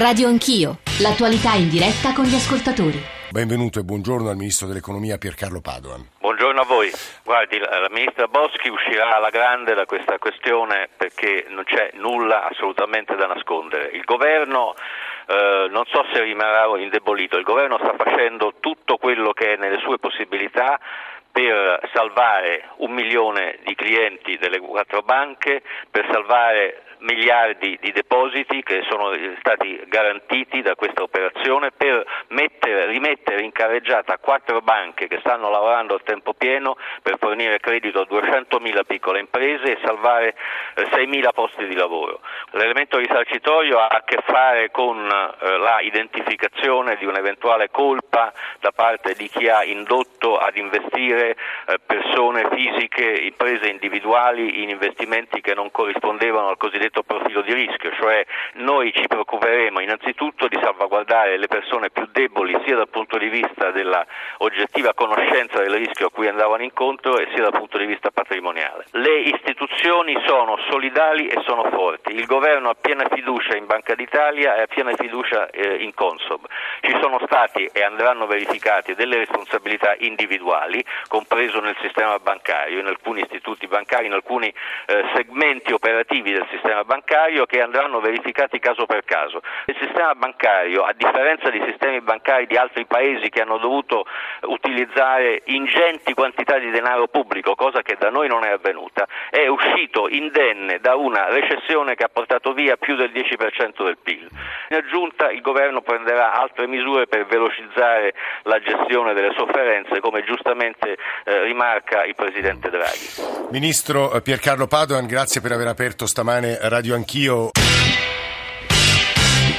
Radio Anch'io, l'attualità in diretta con gli ascoltatori. Benvenuto e buongiorno al Ministro dell'Economia Piercarlo Padoan. Buongiorno a voi. Guardi, la ministra Boschi uscirà alla grande da questa questione perché non c'è nulla assolutamente da nascondere. Il governo eh, non so se rimarrà indebolito, il governo sta facendo tutto quello che è nelle sue possibilità per salvare un milione di clienti delle quattro banche, per salvare miliardi di depositi che sono stati garantiti da questa operazione per carreggiata quattro banche che stanno lavorando a tempo pieno per fornire credito a 200.000 piccole imprese e salvare 6.000 eh, posti di lavoro. L'elemento risarcitorio ha a che fare con eh, la identificazione di un'eventuale colpa da parte di chi ha indotto ad investire eh, persone fisiche, imprese individuali in investimenti che non corrispondevano al cosiddetto profilo di rischio, cioè noi ci preoccuperemo innanzitutto di salvaguardare le persone più deboli sia dal punto di vista della oggettiva conoscenza del rischio a cui andavano incontro e sia dal punto di vista patrimoniale. Le istituzioni sono solidali e sono forti, il governo ha piena fiducia in Banca d'Italia e ha piena fiducia eh, in Consob. Ci sono stati e andranno verificate delle responsabilità individuali, compreso nel sistema bancario, in alcuni istituti bancari, in alcuni eh, segmenti operativi del sistema bancario che andranno verificati caso per caso. Il sistema bancario, a differenza dei sistemi bancari di altri paesi hanno dovuto utilizzare ingenti quantità di denaro pubblico, cosa che da noi non è avvenuta, è uscito indenne da una recessione che ha portato via più del 10% del PIL. In aggiunta il governo prenderà altre misure per velocizzare la gestione delle sofferenze, come giustamente eh, rimarca il Presidente Draghi. Ministro Piercarlo Padoan, grazie per aver aperto stamane Radio Anch'io.